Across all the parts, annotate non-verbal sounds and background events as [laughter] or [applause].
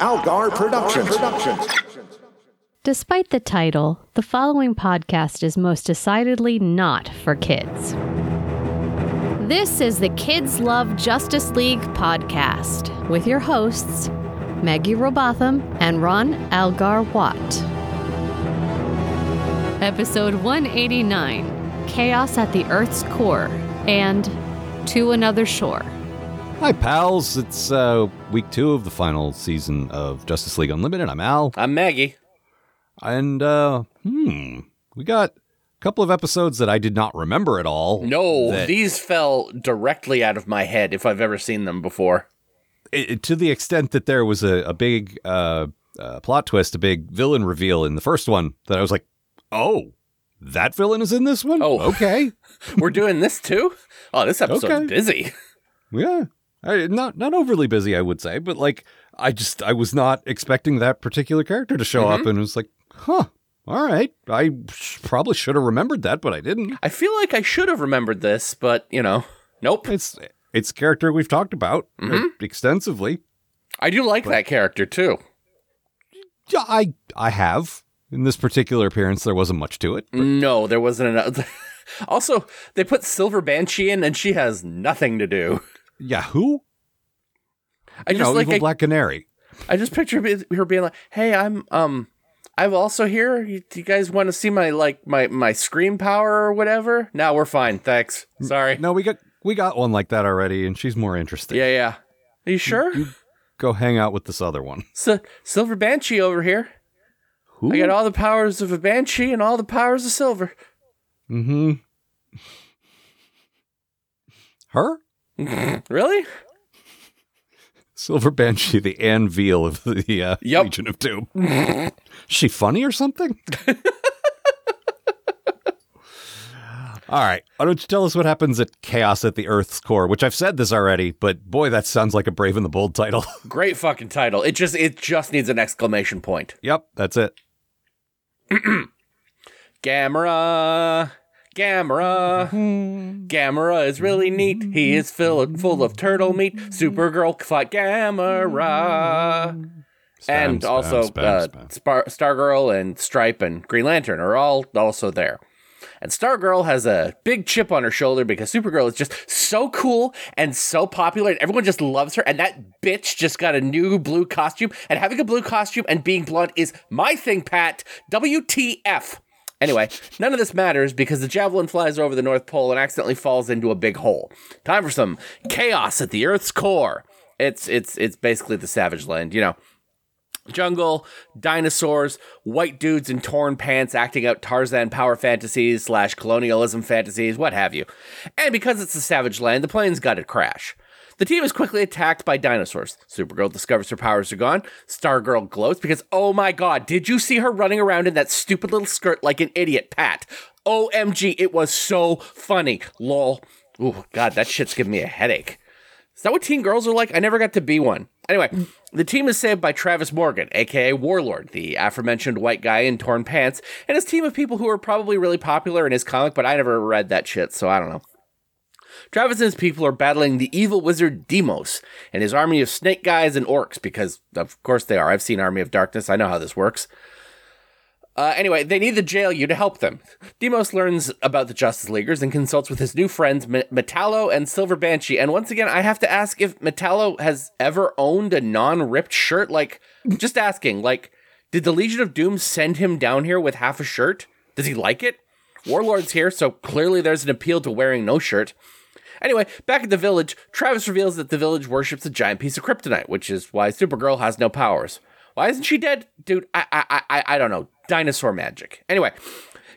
Algar Productions. Despite the title, the following podcast is most decidedly not for kids. This is the Kids Love Justice League podcast with your hosts, Maggie Robotham and Ron Algar Watt. Episode 189 Chaos at the Earth's Core and To Another Shore. Hi, pals. It's uh, week two of the final season of Justice League Unlimited. I'm Al. I'm Maggie. And, uh, hmm, we got a couple of episodes that I did not remember at all. No, that- these fell directly out of my head if I've ever seen them before. it- to the extent that there was a, a big uh, uh, plot twist, a big villain reveal in the first one that I was like, oh, that villain is in this one? Oh. okay. [laughs] We're doing this too? Oh, this episode's Okay. busy. Yeah. I, not not overly busy, I would say, but like I just I was not expecting that particular character to show up, and it was like, huh, all right, I sh- probably should have remembered that, but I didn't. I feel like I should have remembered this, but you know, nope. It's it's a character we've talked about uh, extensively. I do like that character too. Yeah, I I have in this particular appearance. There wasn't much to it. but- No, there wasn't enough. [laughs] also, they put Silver Banshee in, and she has nothing to do. Yeah, who? I You just know, like evil I, Black Canary. I just picture her being like, "Hey, I'm um, I'm also here. You, do you guys want to see my like my my scream power or whatever? No, we're fine. Thanks. Sorry. No, we got we got one like that already, and she's more interesting. Yeah, yeah. Are you sure? Go hang out with this other one. S- Silver Banshee over here. Who? I got all the powers of a Banshee and all the powers of Silver. mm-hmm. Her? Really? Silver Banshee, the Ann Veal of the uh, Yep. Legion of Doom. Is she funny or something? [laughs] All right. Why don't you tell us what happens at Chaos at the Earth's Core? Which I've said this already, but boy, that sounds like a Brave and the Bold title. [laughs] Great fucking title. It just it just needs an exclamation point. yep, that's it. [clears throat] Gamera. Gamera. Mm-hmm. Gamera is really neat. He is full full of turtle meat. Mm-hmm. Supergirl fought Gamera. Mm-hmm. and spam, also spam, uh, spam. Spar- Stargirl and Stripe and Green Lantern are all also there. And Stargirl has a big chip on her shoulder because Supergirl is just so cool and so popular, and everyone just loves her. And that bitch just got a new blue costume. And having a blue costume and being blonde is my thing, Pat. WTF. Anyway, none of this matters because the javelin flies over the North Pole and accidentally falls into a big hole. Time for some chaos at the Earth's core. It's it's it's basically the Savage Land, you know jungle, dinosaurs, white dudes in torn pants acting out Tarzan power fantasies slash colonialism fantasies, what have you. And because it's a savage land, the plane's got to crash. The team is quickly attacked by dinosaurs. Supergirl discovers her powers are gone. Stargirl gloats because, oh my god, did you see her running around in that stupid little skirt like an idiot, Pat? OMG, it was so funny. Lol. Ooh, god, that shit's giving me a headache. Is that what teen girls are like? I never got to be one. Anyway, the team is saved by Travis Morgan, aka Warlord, the aforementioned white guy in torn pants, and his team of people who are probably really popular in his comic, but I never read that shit, so I don't know. Travis and his people are battling the evil wizard Deimos and his army of snake guys and orcs, because of course they are. I've seen Army of Darkness, I know how this works. Uh, anyway, they need JLU to help them. Deimos learns about the Justice Leaguers and consults with his new friends Me- Metallo and Silver Banshee. And once again, I have to ask if Metallo has ever owned a non-ripped shirt. Like, just asking. Like, did the Legion of Doom send him down here with half a shirt? Does he like it? Warlord's here, so clearly there's an appeal to wearing no shirt. Anyway, back at the village, Travis reveals that the village worships a giant piece of kryptonite, which is why Supergirl has no powers. Why isn't she dead? Dude, I I I I don't know. Dinosaur magic. Anyway,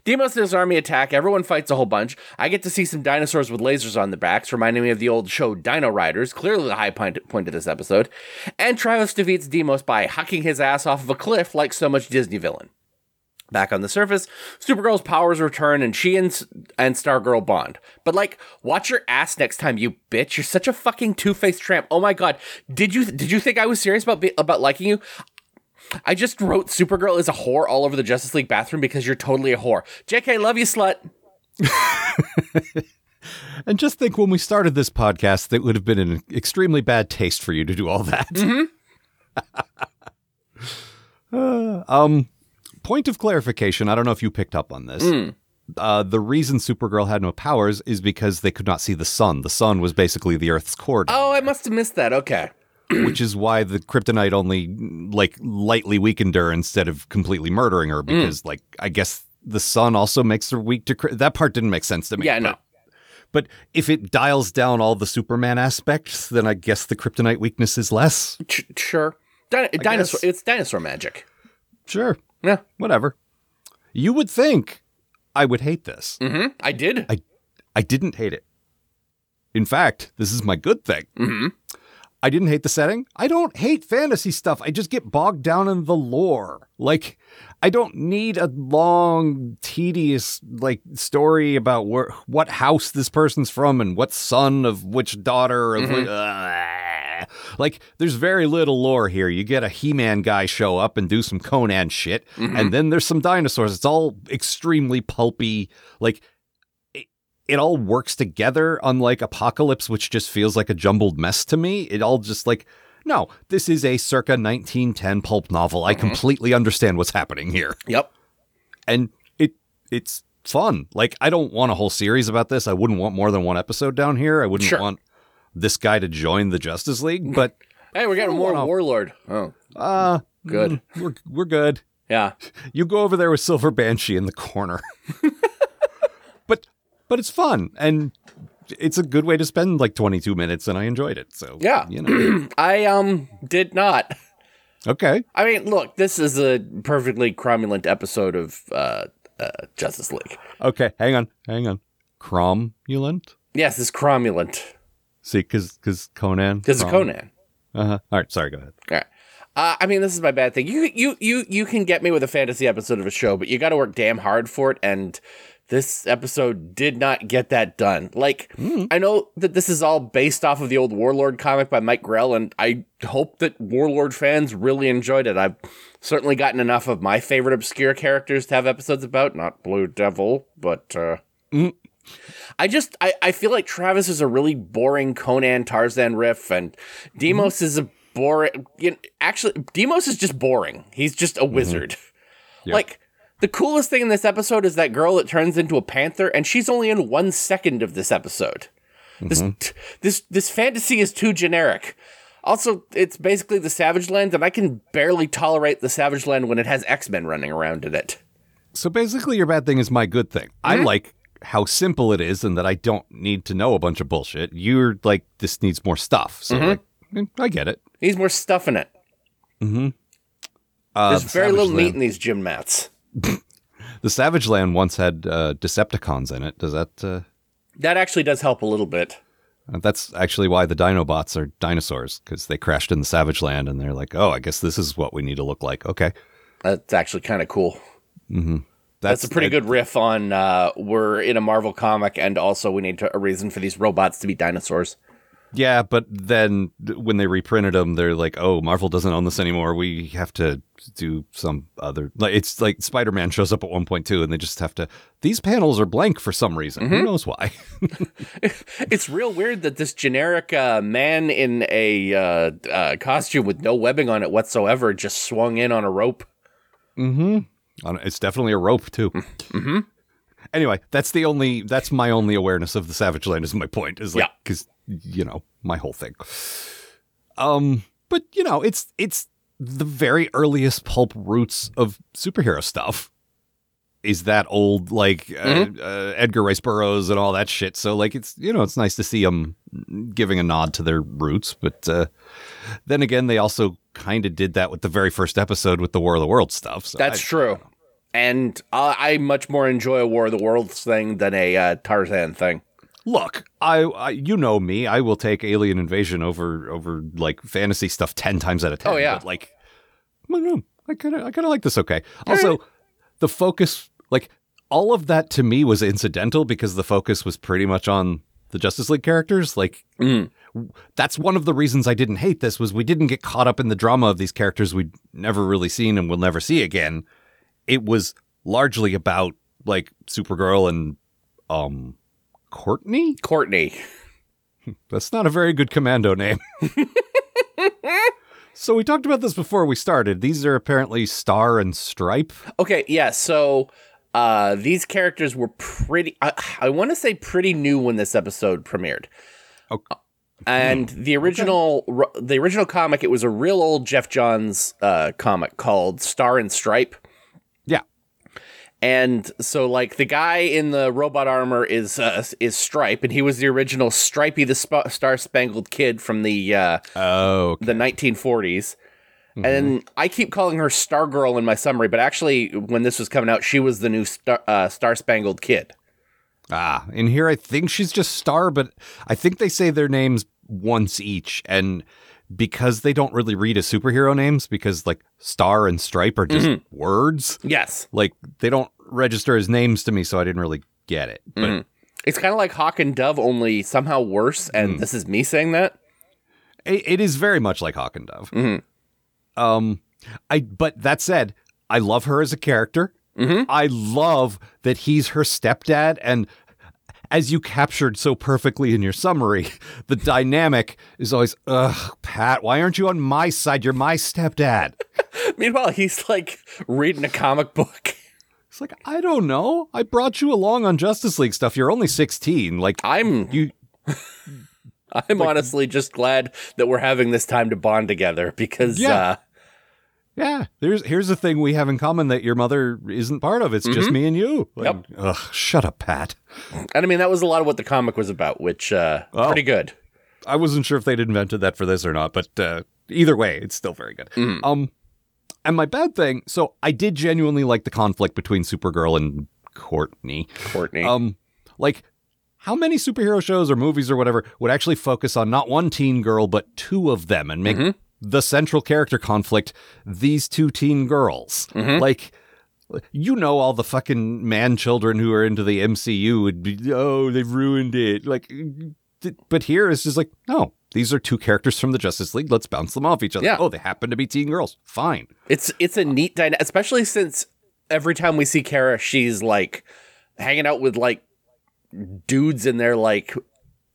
Deimos and his army attack. Everyone fights a whole bunch. I get to see some dinosaurs with lasers on their backs, reminding me of the old show Dino Riders, clearly the high point, point of this episode. And Travis defeats Deimos by hucking his ass off of a cliff like so much Disney villain. Back on the surface, Supergirl's powers return and she and, and Stargirl bond. But like, watch your ass next time, you bitch. You're such a fucking two-faced tramp. Oh my god. Did you did you think I was serious about be, about liking you? I just wrote Supergirl is a whore all over the Justice League bathroom because you're totally a whore. JK, love you, slut. [laughs] And just think when we started this podcast, it would have been an extremely bad taste for you to do all that. [laughs] Um, point of clarification. I don't know if you picked up on this. Hmm. Uh, the reason Supergirl had no powers is because they could not see the sun. The sun was basically the Earth's core, Oh, I must have missed that. Okay. [clears throat] which is why the kryptonite only like lightly weakened her instead of completely murdering her. Because like I guess the sun also makes her weak to cry- that part didn't make sense to me. Yeah, but, no. But if it dials down all the Superman aspects, then I guess the kryptonite weakness is less. Ch- sure. Di- dinosaur. guess. It's dinosaur magic. Sure, Yeah. whatever. You would think I would hate this. hmm I did. I I didn't hate it. In fact, this is my good thing. hmm I didn't hate the setting. I don't hate fantasy stuff. I just get bogged down in the lore. Like, I don't need a long, tedious like story about where what house this person's from and what son of which daughter of which, uh, [laughs] like. There's very little lore here. You get a He-Man guy show up and do some Conan shit, mm-hmm. and then there's some dinosaurs. It's all extremely pulpy. Like it it all works together, unlike Apocalypse, which just feels like a jumbled mess to me. It all just like, no, this is a circa 1910 pulp novel. I mm-hmm. completely understand what's happening here. Yep. And it it's fun. Like, I don't want a whole series about this. I wouldn't want more than one episode down here. I wouldn't Sure. want this guy to join the Justice League, but [laughs] Hey, we're getting more Warlord. Oh, uh good. [laughs] we're we're good. Yeah. [laughs] You go over there with Silver Banshee in the corner. but but it's fun and it's a good way to spend like 22 minutes and I enjoyed it. So Yeah. you know. [clears throat] I um did not. okay. I mean, look, this is a perfectly cromulent episode of uh, uh, Justice League. Okay, hang on. Hang on. Cromulent? Yes, it's cromulent See cuz cuz Conan. because it's Conan. Uh-huh. All right, sorry, go ahead. All right. Uh, I mean, this is my bad thing. You you you you can get me with a fantasy episode of a show, but you got to work damn hard for it. And this episode did not get that done. Like, I know that this is all based off of the old Warlord comic by Mike Grell, and I hope that Warlord fans really enjoyed it. I've certainly gotten enough of my favorite obscure characters to have episodes about. Not Blue Devil, but uh, I just I, I feel like Travis is a really boring Conan Tarzan riff, and mm-hmm. Deimos is a boring. You know, actually, Deimos is just boring. He's just a mm-hmm. wizard. Yeah. Like the coolest thing in this episode is that girl that turns into a panther, and she's only in one second of this episode. This mm-hmm. this this fantasy is too generic. Also, it's basically the Savage Land, and I can barely tolerate the Savage Land when it has X Men running around in it. So basically your bad thing is my good thing. I like how simple it is and that I don't need to know a bunch of bullshit. You're like this needs more stuff. So like, eh, I get it. Needs more stuff in it. Uh, There's the very Savage little meat in these gym mats. [laughs] The Savage Land once had uh, Decepticons in it. Does that? Uh, That actually does help a little bit. that's actually why the Dinobots are dinosaurs because they crashed in the Savage Land and they're like, oh, I guess this is what we need to look like. Okay, That's actually kind of cool. That's, That's a pretty good riff on uh, we're in a Marvel comic, and also we need to, a reason for these robots to be dinosaurs. Yeah, but then when they reprinted them, they're like, "Oh, Marvel doesn't own this anymore. We have to do some other." Like it's like Spider Man shows up at one point too, and they just have to. These panels are blank for some reason. Who knows why? [laughs] It's real weird that this generic uh, man in a uh, uh, costume with no webbing on it whatsoever just swung in on a rope. mm-hmm. It's definitely a rope too. Mm-hmm. Anyway, that's the only. That's my only awareness of the Savage Land. Is my point. Is like Yeah. because you know my whole thing. Um, but you know, it's it's the very earliest pulp roots of superhero stuff. Is that old like uh, uh, Edgar Rice Burroughs and all that shit? So like it's you know it's nice to see them giving a nod to their roots, but uh, then again they also kind of did that with the very first episode with the War of the World stuff. So That's I- true. And uh, I much more enjoy a War of the Worlds thing than a uh, Tarzan thing. Look, I, I you know me, I will take alien invasion over over like fantasy stuff ten times out of ten. Oh, yeah. but like, I I kind of I kind of like this. Okay. Also, the focus, like all of that to me was incidental because the focus was pretty much on the Justice League characters. Like, Mm. that's one of the reasons I didn't hate this was we didn't get caught up in the drama of these characters we'd never really seen and we'll never see again. It was largely about like Supergirl and um Courtney. Courtney. [laughs] That's not a very good commando name. [laughs] So we talked about this before we started. These are apparently Star and Stripe. Okay, yeah. So uh, these characters were pretty. I, I want to say pretty new when this episode premiered. Okay. And the original, r- the original comic, it was a real old Geoff Johns uh, comic called Star and Stripe. And so, like the guy in the robot armor is uh, is Stripe, and he was the original Stripey the Sp- Star Spangled Kid from the uh, Oh, the 1940s. And I keep calling her Stargirl in my summary, but actually, when this was coming out, she was the new Star uh, Star Spangled Kid. Ah, in here I think she's just Star, but I think they say their names once each, and because they don't really read as superhero names, because like Star and Stripe are just words, Yes, like they don't register as names to me, so I didn't really get it. But mm-hmm. it's kind of like Hawk and Dove, only somehow worse. And mm. this is me saying that. it, it is very much like Hawk and Dove. Mm-hmm. Um, I but that said, I love her as a character. Mm-hmm. I love that he's her stepdad, and as you captured so perfectly in your summary, [laughs] the dynamic is always, ugh, Pat, why aren't you on my side? You're my stepdad. [laughs] Meanwhile, he's like reading a comic book. It's like, I don't know. I brought you along on Justice League stuff. You're only 16. Like, I'm you, [laughs] I'm honestly just glad that we're having this time to bond together because Yeah. uh, yeah, there's here's the thing we have in common that your mother isn't part of. It's just me and you. Like, Yep. Ugh, shut up, Pat. and I mean that was a lot of what the comic was about, which uh, Oh. pretty good. I wasn't sure if they'd invented that for this or not, but uh, either way, it's still very good. Um, and my bad thing, so I did genuinely like the conflict between Supergirl and Courtney. Courtney. Um, like how many superhero shows or movies or whatever would actually focus on not one teen girl but two of them and make the central character conflict these two teen girls? Like. You know, all the fucking man children who are into the MCU would be, oh, they've ruined it. Like, but here it's just like, no, these are two characters from the Justice League. Let's bounce them off each other. Yeah. Oh, they happen to be teen girls. Fine. It's it's a neat dynamic, especially since every time we see Kara, she's like hanging out with like dudes in their like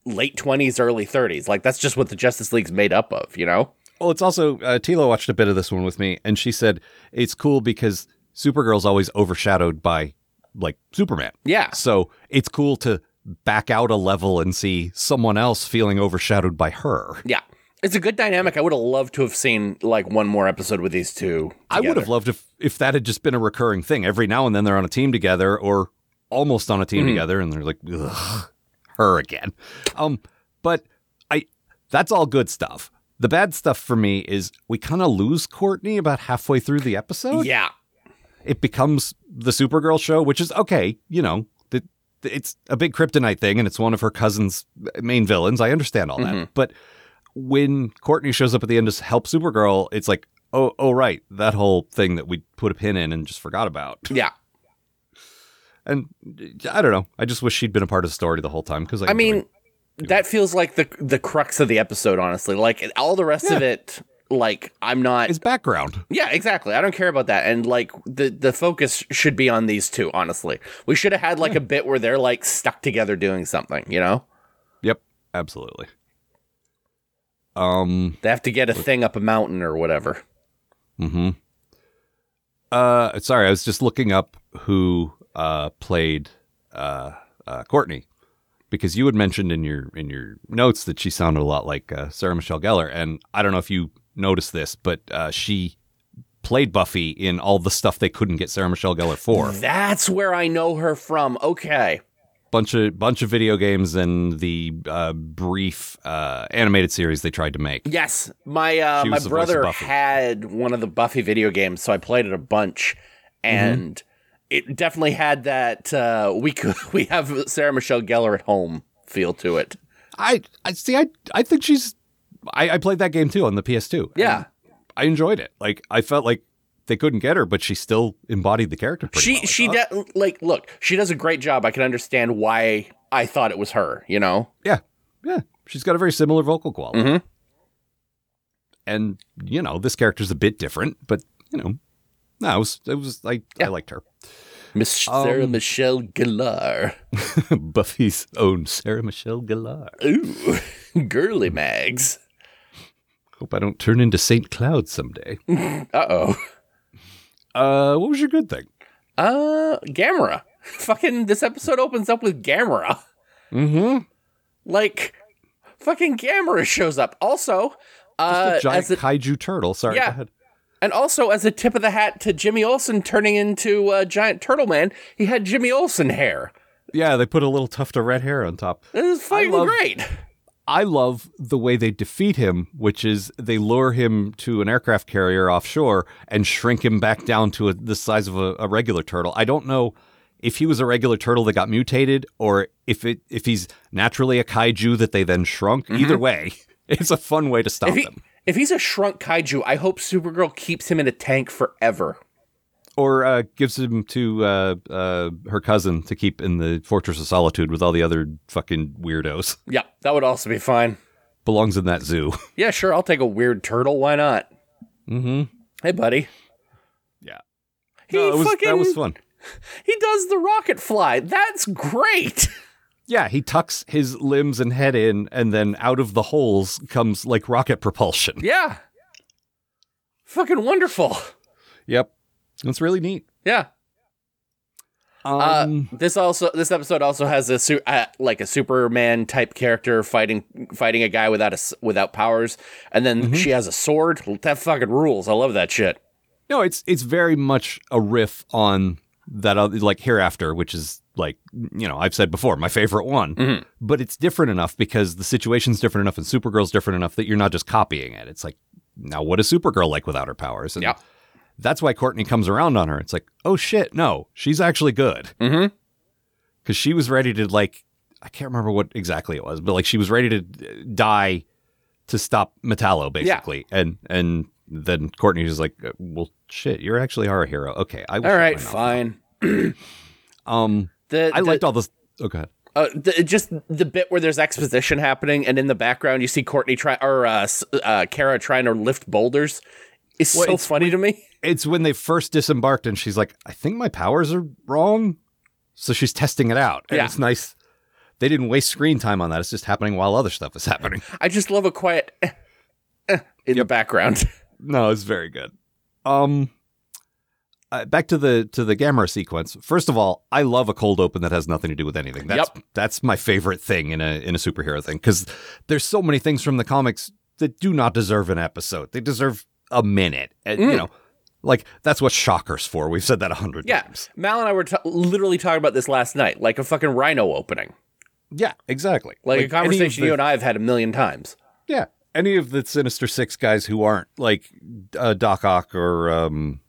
late twenties, early thirties. Like that's just what the Justice League's made up of, you know? Well, it's also uh, Tila watched a bit of this one with me, and she said it's cool because Supergirl's always overshadowed by like Superman. Yeah. So it's cool to back out a level and see someone else feeling overshadowed by her. Yeah. It's a good dynamic. I would have loved to have seen like one more episode with these two. I would have loved if if that had just been a recurring thing. Every now and then they're on a team together or almost on a team together and they're like, Ugh, her again. Um, but I that's all good stuff. The bad stuff for me is we kind of lose Courtney about halfway through the episode. Yeah. It becomes the Supergirl show, which is okay, you know, it's a big kryptonite thing and it's one of her cousin's main villains. I understand all that. Mm-hmm. But when Courtney shows up at the end to help Supergirl, it's like, oh, oh, right, that whole thing that we put a pin in and just forgot about. Yeah. And I don't know. I just wish she'd been a part of the story the whole time because I, I mean, that feels like the the crux of the episode, honestly. Like all the rest of it, like I'm not his background. Yeah, exactly. I don't care about that. And like the the focus should be on these two, honestly. We should have had like a bit where they're like stuck together doing something, you know? Yep, absolutely. Um. They have to get a thing up a mountain or whatever. Hmm. Uh, sorry, I was just looking up who uh played uh, uh Courtney because you had mentioned in your in your notes that she sounded a lot like uh, Sarah Michelle Gellar, and I don't know if you noticed this, but uh, she played Buffy in all the stuff they couldn't get Sarah Michelle Gellar for. That's where I know her from. Okay. bunch of bunch of video games and the uh, brief uh, animated series they tried to make. Yes, my uh, my was the voice of brother had one of the Buffy video games, so I played it a bunch, and it definitely had that uh, we could [laughs] we have Sarah Michelle Gellar at home feel to it. I I see. I I think she's. I, I played that game too on the PS2. Yeah. I enjoyed it. Like I felt like they couldn't get her, but she still embodied the character. Pretty she well, she de- like look she does a great job i can understand why i thought it was her you know yeah yeah. She's got a very similar vocal quality. Mhm. And you know this character's a bit different, but you know, no, it was it was I Yeah. liked her. miss sarah Um, michelle gellar [laughs] Buffy's own Sarah Michelle Gellar. ooh [laughs] girly mags Hope I don't turn into Saint Cloud someday. [laughs] Uh oh. uh, what was your good thing? Uh, Gamera. [laughs] Fucking, this episode opens up with Gamera. Mm-hmm. Like, fucking Gamera shows up. Also, uh, a giant as a, kaiju turtle. Sorry, Yeah. go ahead. and also as a tip of the hat to Jimmy Olsen turning into a giant turtle man, he had Jimmy Olsen hair. Yeah, they put a little tuft of red hair on top. This is fucking love- great. I love the way they defeat him, which is they lure him to an aircraft carrier offshore and shrink him back down to a, the size of a, a regular turtle. I don't know if he was a regular turtle that got mutated or if it if he's naturally a kaiju that they then shrunk. Either way, [laughs] it's a fun way to stop Mm-hmm. If, he, him. if he's a shrunk kaiju, I hope Supergirl keeps him in a tank forever. Or uh, gives him to uh, uh, her cousin to keep in the Fortress of Solitude with all the other fucking weirdos. [laughs] Yeah, that would also be fine. Belongs in that zoo. [laughs] Yeah, sure, I'll take a weird turtle. Why not? mm-hmm. Hey, buddy. Yeah. He No, was, fucking that was fun. [laughs] he does the rocket fly. That's great. Yeah, he tucks his limbs and head in, and then out of the holes comes like rocket propulsion. Yeah. Fucking wonderful. Yep, that's really neat. Yeah. Um, uh, this also this episode also has a su- uh, like a Superman type character fighting fighting a guy without a without powers, and then Mm-hmm. she has a sword. That fucking rules. I love that shit. no, it's it's very much a riff on that other like hereafter, which is like you know I've said before my favorite one, Mm-hmm. but it's different enough because the situation's different enough and Supergirl's different enough that you're not just copying it. It's like now what is Supergirl like without her powers? And Yeah. That's why Courtney comes around on her. It's like oh shit, no, she's actually good. Mm-hmm. because she was ready to like I can't remember what exactly it was, but like she was ready to uh, die to stop Metallo basically, and and then Courtney was like, uh, "Well, shit, you're actually are a hero." Okay, I will All right, fine. [clears throat] Um, The, I the- liked all this. Okay, Uh, the, just the bit where there's exposition happening, and in the background you see Courtney try or uh, uh, Kara trying to lift boulders. Is Well, so funny to me. It's when they first disembarked, and she's like, "I think my powers are wrong," so she's testing it out, and Yeah. it's nice. They didn't waste screen time on that. It's just happening while other stuff is happening. I just love a quiet eh, eh, in the background. [laughs] No, it's very good. Um, uh, back to the to the Gamera sequence. First of all, I love a cold open that has nothing to do with anything. That's Yep. that's my favorite thing in a in a superhero thing because there's so many things from the comics that do not deserve an episode. They deserve a minute. You Mm. know, like that's what Shocker's for. We've said that a hundred Yeah, times. Mal and I were t- literally talking about this last night, like a fucking Rhino opening, Yeah, exactly. like, a conversation the- you and I have had a million times. Yeah, any of the Sinister Six guys who aren't like uh, Doc Ock or um,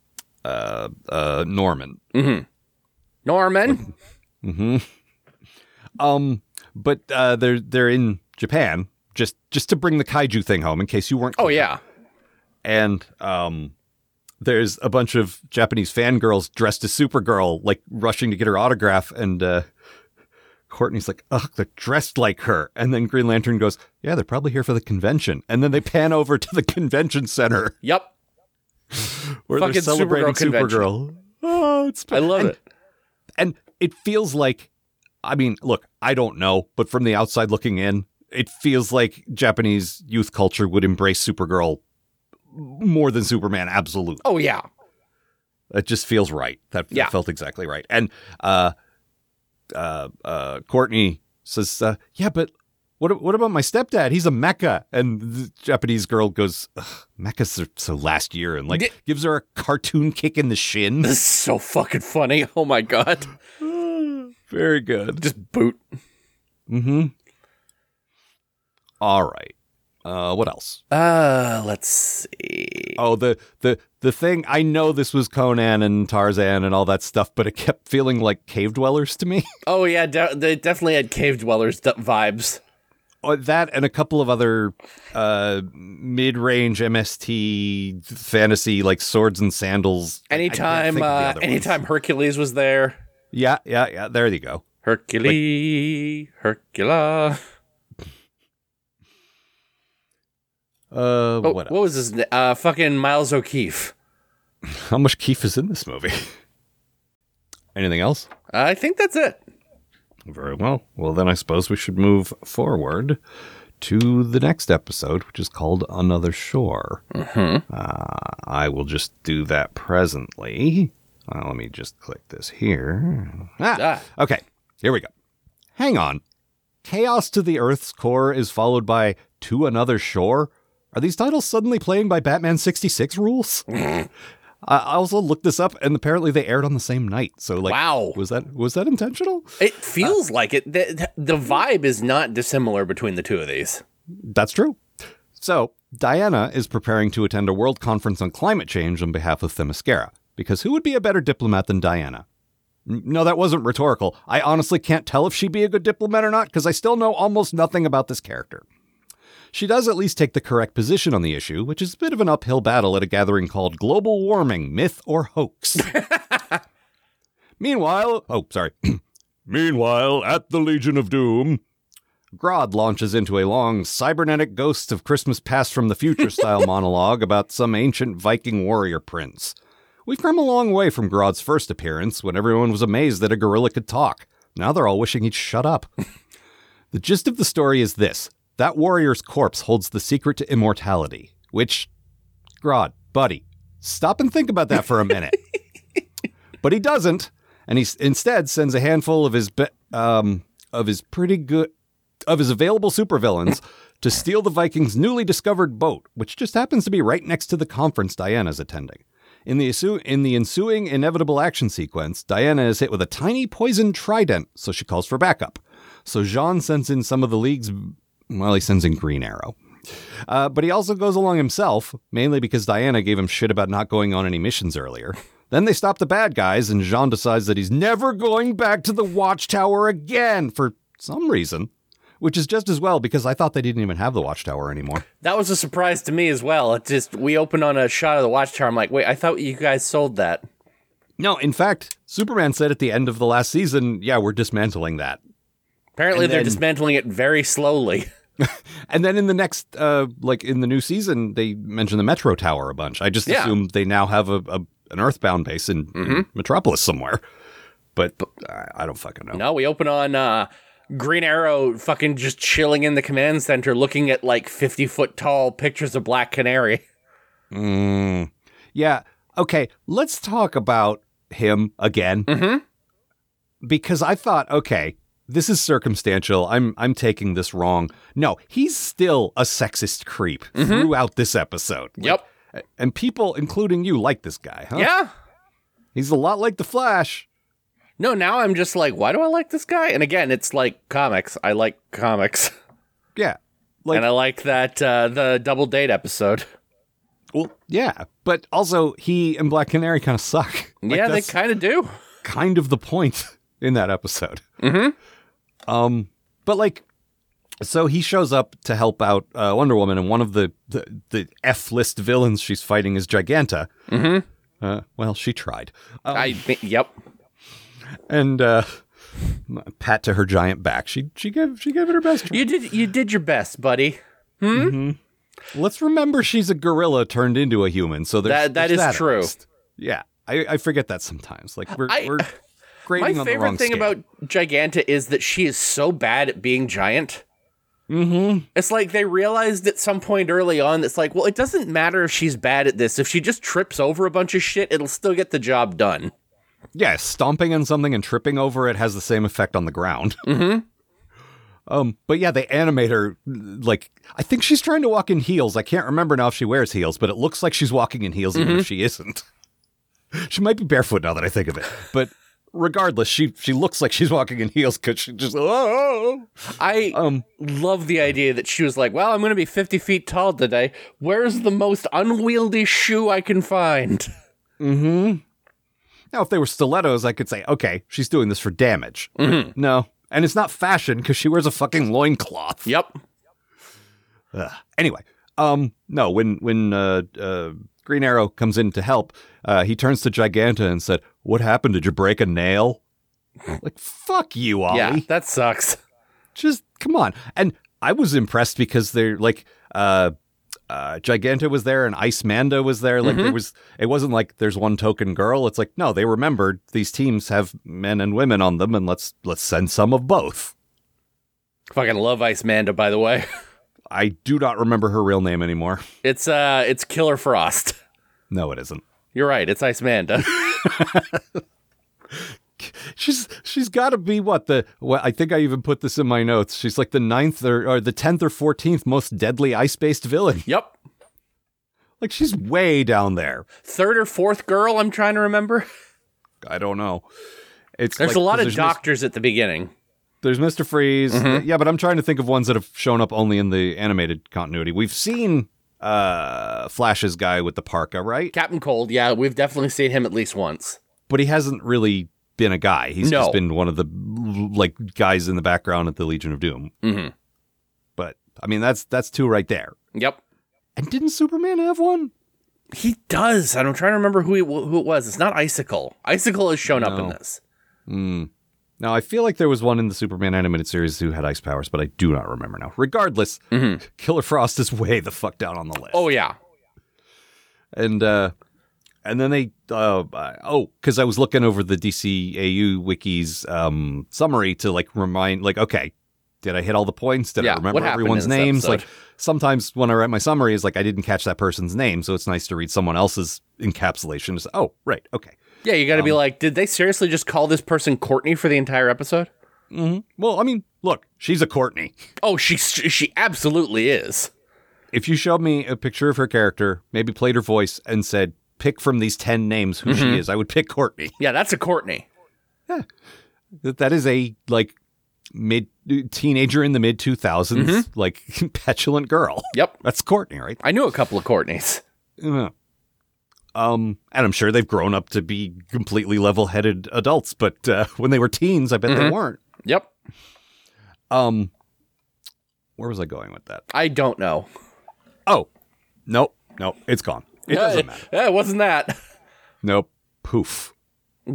uh, uh, Norman. Norman, [laughs] hmm Um, but uh, they're they're in Japan just just to bring the kaiju thing home in case you weren't. oh clear. yeah, and um, there's a bunch of Japanese fangirls dressed as Supergirl, like rushing to get her autograph, and uh, Courtney's like, "Ugh, they're dressed like her," and then Green Lantern goes, "Yeah, they're probably here for the convention," and then they pan over to the convention center yep, where they're celebrating Supergirl. Supergirl. Oh, it's I love and- it. and it feels like i mean look i don't know but from the outside looking in it feels like japanese youth culture would embrace supergirl more than superman absolutely Oh yeah, it just feels right that, that felt exactly right and uh uh uh courtney says uh, yeah but what, what about my stepdad? He's a mecha. And the Japanese girl goes, mechas are so last year, and like gives her a cartoon kick in the shin. this is so fucking funny. [laughs] Oh my god, [sighs] Very good. just boot. Mm-hmm. All right. Uh, what else? Uh, let's see. Oh, the the the thing. I know this was Conan and Tarzan and all that stuff, but it kept feeling like cave dwellers to me. [laughs] Oh yeah, de- they definitely had cave dwellers d- vibes. Uh, that and a couple of other uh, mid-range MST fantasy like swords and sandals. I- I can't Anytime, think of the uh, other ones. anytime Hercules was there. Yeah, yeah, yeah. There you go. Hercules, Hercula. Uh, Oh, what? what, was his name? Uh, fucking Miles O'Keeffe. [laughs] How much Keefe is in this movie? [laughs] Anything else? I think that's it. Very well. Well, then I suppose we should move forward to the next episode, which is called Another Shore. Uh, I will just do that presently. Uh, let me just click this here. Ah, Ah. okay, here we go. Hang on. Chaos to the Earth's core is followed by To Another Shore? Are these titles suddenly playing by Batman 66 rules? [laughs] I also looked this up, and apparently they aired on the same night. So, like, Wow. was that was that intentional? It feels uh, like it. The, the vibe is not dissimilar between the two of these. That's true. So, Diana is preparing to attend a world conference on climate change on behalf of Themyscira, because who would be a better diplomat than Diana? No, that wasn't rhetorical. I honestly can't tell if she'd be a good diplomat or not, because I still know almost nothing about this character. She does at least take the correct position on the issue, which is a bit of an uphill battle at a gathering called Global Warming Myth or Hoax. [laughs] Meanwhile, oh, sorry. [clears throat] Meanwhile, at the Legion of Doom, Grodd launches into a long cybernetic ghosts of Christmas past from the future style [laughs] monologue about some ancient Viking warrior prince. We've come a long way from Grodd's first appearance when everyone was amazed that a gorilla could talk. Now they're all wishing he'd shut up. [laughs] the gist of the story is this that warrior's corpse holds the secret to immortality, which, Grodd, buddy, stop and think about that for a minute. [laughs] but he doesn't, and he instead sends a handful of his be- um, of his pretty good of his available supervillains [laughs] to steal the Vikings' newly discovered boat, which just happens to be right next to the conference Diana's attending. In the, assu- in the ensuing inevitable action sequence, Diana is hit with a tiny poison trident, so she calls for backup. So Jean sends in some of the League's. Well, he sends in Green Arrow. Uh, but he also goes along himself, mainly because Diana gave him shit about not going on any missions earlier. Then they stop the bad guys, and Jean decides that he's never going back to the Watchtower again for some reason. Which is just as well because I thought they didn't even have the Watchtower anymore. That was a surprise to me as well. It just we open on a shot of the watchtower. I'm like, wait, I thought you guys sold that. No, in fact, Superman said at the end of the last season, yeah, we're dismantling that. Apparently, And they're then- dismantling it very slowly. [laughs] [laughs] And then in the next, uh, like in the new season, they mention the Metro Tower a bunch. I just Yeah. assumed they now have a, a an Earthbound base in, in Metropolis somewhere. But I I don't fucking know. No, we open on uh, Green Arrow, fucking just chilling in the command center, looking at like 50 foot tall pictures of Black Canary. Mm. Yeah. Okay. Let's talk about him again. Because I thought, okay, this is circumstantial. I'm I'm taking this wrong. No, he's still a sexist creep throughout this episode. Like, Yep. And people, including you, like this guy, huh? Yeah. He's a lot like the Flash. No, now I'm just like, why do I like this guy? And again, it's like comics. I like comics. Yeah. Like, and I like that uh, the double date episode. well, yeah. But also, he and Black Canary kind of suck. Like, yeah, they kind of do. kind of the point in that episode. Mm-hmm. Um, but like, so he shows up to help out uh, Wonder Woman, and one of the the, the F list villains she's fighting is Giganta. Mm-hmm. Uh, well, she tried, um, I yep. and uh, pat to her giant back. She she gave she gave it her best. try. You did you did your best, buddy. Mhm. Let's remember she's a gorilla turned into a human. So there's, That- that is at true. Yeah, I, I forget that sometimes. Like we're I- we're [laughs] My on the favorite wrong thing scale. about Giganta is that she is so bad at being giant. Mm-hmm. It's like they realized at some point early on that's like, well, it doesn't matter if she's bad at this. If she just trips over a bunch of shit, it'll still get the job done. Yeah, stomping on something and tripping over it has the same effect on the ground. [laughs] Mm-hmm. Um, but yeah, they animate her like I think she's trying to walk in heels. I can't remember now if she wears heels, but it looks like she's walking in heels even if she isn't. [laughs] she might be barefoot now that I think of it. But regardless, she she looks like she's walking in heels because she just oh. I Um, love the idea that she was like, well, I'm going to be 50 feet tall today. Where's the most unwieldy shoe I can find? Mm hmm. Now, if they were stilettos, I could say, okay, she's doing this for damage. No. And it's not fashion because she wears a fucking loincloth. Yep. Ugh. Anyway, um, no, when when uh, uh, Green Arrow comes in to help, uh, he turns to Giganta and said, "What happened? Did you break a nail?" like, fuck you, Ollie. Yeah, that sucks. Just come on. And I was impressed because they're like, uh, uh, Giganta was there and Ice Manda was there. Like, there was. It wasn't like there's one token girl. It's like no, they remembered these teams have men and women on them, and let's let's send some of both. Fucking love Ice Manda, by the way. [laughs] I do not remember her real name anymore. It's uh, it's Killer Frost. No, it isn't. You're right. It's Ice Manda. [laughs] [laughs] She's she's got to be what the well, I think I even put this in my notes. She's like the ninth or, or the tenth or fourteenth most deadly ice based villain. yep. Like she's way down there. Third or fourth girl. I'm trying to remember. I don't know. It's There's like- a lot of Mis- doctors at the beginning. there's Mister Freeze. Mm-hmm. Yeah, but I'm trying to think of ones that have shown up only in the animated continuity. We've seen uh Flash's guy with the parka, right? Captain Cold. Yeah, we've definitely seen him at least once. But he hasn't really been a guy. He's No. just been one of the like guys in the background at the Legion of Doom. Mm-hmm. But I mean, that's that's two right there. Yep. And didn't Superman have one? He does. and I'm trying to remember who he, who it was. It's not Icicle. Icicle has shown up in this. Mm. Now I feel like there was one in the Superman animated series who had ice powers, but I do not remember now. Regardless, [laughs] Killer Frost is way the fuck down on the list. Oh yeah. and uh, and then they uh, oh, because I was looking over the DCAU wiki's um summary to like remind like okay. Did I hit all the points? Did Yeah, I remember everyone's names? episode? Like sometimes when I write my summary, is like I didn't catch that person's name, so it's nice to read someone else's encapsulation. It's, oh, right, okay. Yeah, you got to Um, be like, did they seriously just call this person Courtney for the entire episode? Well, I mean, look, she's a Courtney. Oh, she she absolutely is. if you showed me a picture of her character, maybe played her voice, and said, pick from these 10 names who Mm-hmm. she is, I would pick Courtney. Yeah, that's a Courtney. Yeah. That that is a, like, mid teenager in the mid 2000s, Mm-hmm. like, [laughs] petulant girl. Yep. That's Courtney, right? I knew a couple of Courtneys. Yeah. Um, and I'm sure they've grown up to be completely level headed adults, but uh, [laughs] when they were teens, I bet Mm-hmm. they weren't. Yep. Um, where was I going with that? I don't know. Oh, nope, nope, it's gone. It doesn't matter. Yeah, it wasn't that. Nope. Poof. [laughs]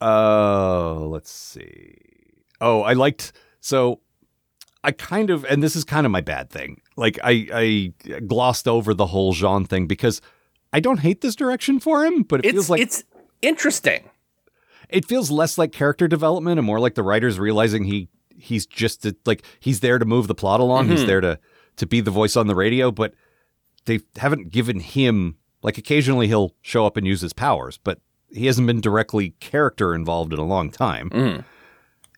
uh, let's see. Oh, I liked so I kind of and this is kind of my bad thing. Like I I glossed over the whole Jean thing because I don't hate this direction for him, but it It's feels like it's interesting. it feels less like character development and more like the writers realizing he he's just like he's there to move the plot along. He's mm-hmm. there to to be the voice on the radio, but they haven't given him like occasionally he'll show up and use his powers, but he hasn't been directly character involved in a long time. Mm.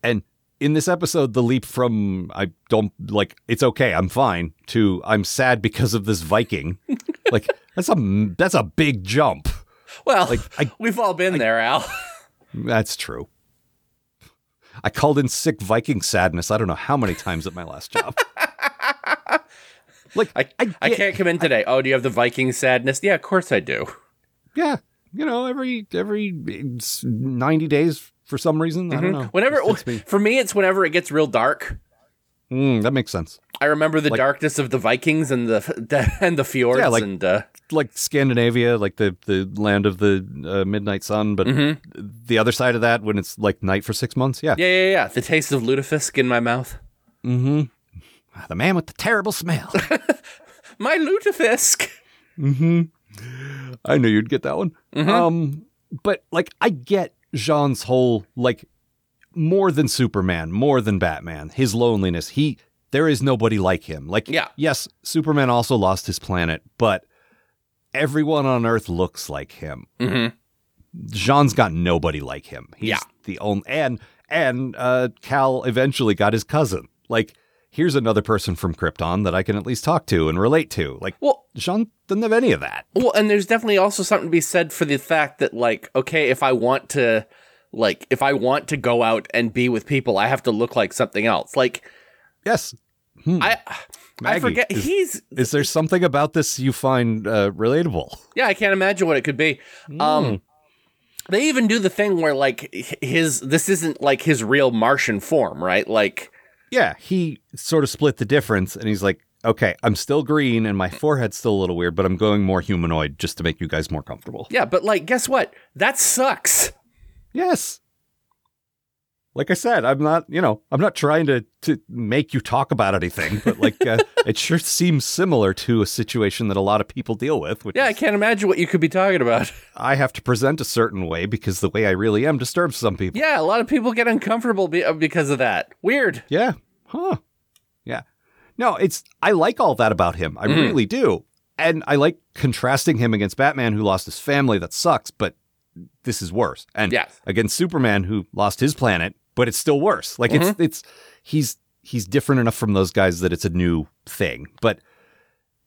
And in this episode, the leap from I don't like it's okay, I'm fine to I'm sad because of this Viking, [laughs] like that's a that's a big jump. Well, Like, I- [laughs] we've all been there, Al. [laughs] That's true. I called in sick Viking sadness. I don't know how many times at my last job. like I, I, I, can't come in today. Oh, do you have the Viking sadness? Yeah, of course I do. Yeah, you know, every every eh, ninety days for some reason. I don't know. Mm-hmm. Whenever It me. for me, it's whenever it gets real dark. Mm, that makes sense. I remember the Like- darkness of the Vikings and the [laughs] and the fjords Yeah, like- and uh, Like Scandinavia, like the the land of the uh, midnight sun, but the other side of that, when it's like night for six months. Yeah. Mm-hmm. yeah, yeah, yeah. The taste of lutefisk in my mouth. the man with the terrible smell. [laughs] My lutefisk. I knew you'd get that one. Um, but like, I get Jean's whole like more than Superman, more than Batman, his loneliness. He there is nobody like him. Like, Yeah. yes, Superman also lost his planet, but everyone on Earth looks like him. Mhm. Jean's got nobody like him. He's Yeah. the only and and uh, Kal eventually got his cousin. Like, here's another person from Krypton that I can at least talk to and relate to. Like, Well, Jean doesn't have any of that. Well, and there's definitely also something to be said for the fact that, like, okay, if I want to, like, if I want to go out and be with people, I have to look like something else. Like, Yes, I, I Maggie, forget is- he's. Is there something about this you find uh, relatable? Yeah, I can't imagine what it could be. Um, they even do the thing where, like, his this isn't like his real Martian form, right? Like, Yeah, he sort of split the difference, and he's like, "Okay, I'm still green, and my eh. forehead's still a little weird, but I'm going more humanoid just to make you guys more comfortable." yeah, but like, guess what? That sucks. Yes. Like I said, I'm not, you know, I'm not trying to to make you talk about anything, but like, uh, [laughs] it sure seems similar to a situation that a lot of people deal with. Which Yeah, I can't imagine what you could be talking about. [laughs] I have to present a certain way because the way I really am disturbs some people. Yeah, a lot of people get uncomfortable be- uh, because of that. Weird. Yeah. Huh. Yeah. No, it's I like all that about him. I really do. And I like contrasting him against Batman who lost his family. That sucks, but this is worse. And Yes. against Superman who lost his planet, but it's still worse. Like it's it's he's he's different enough from those guys that it's a new thing. But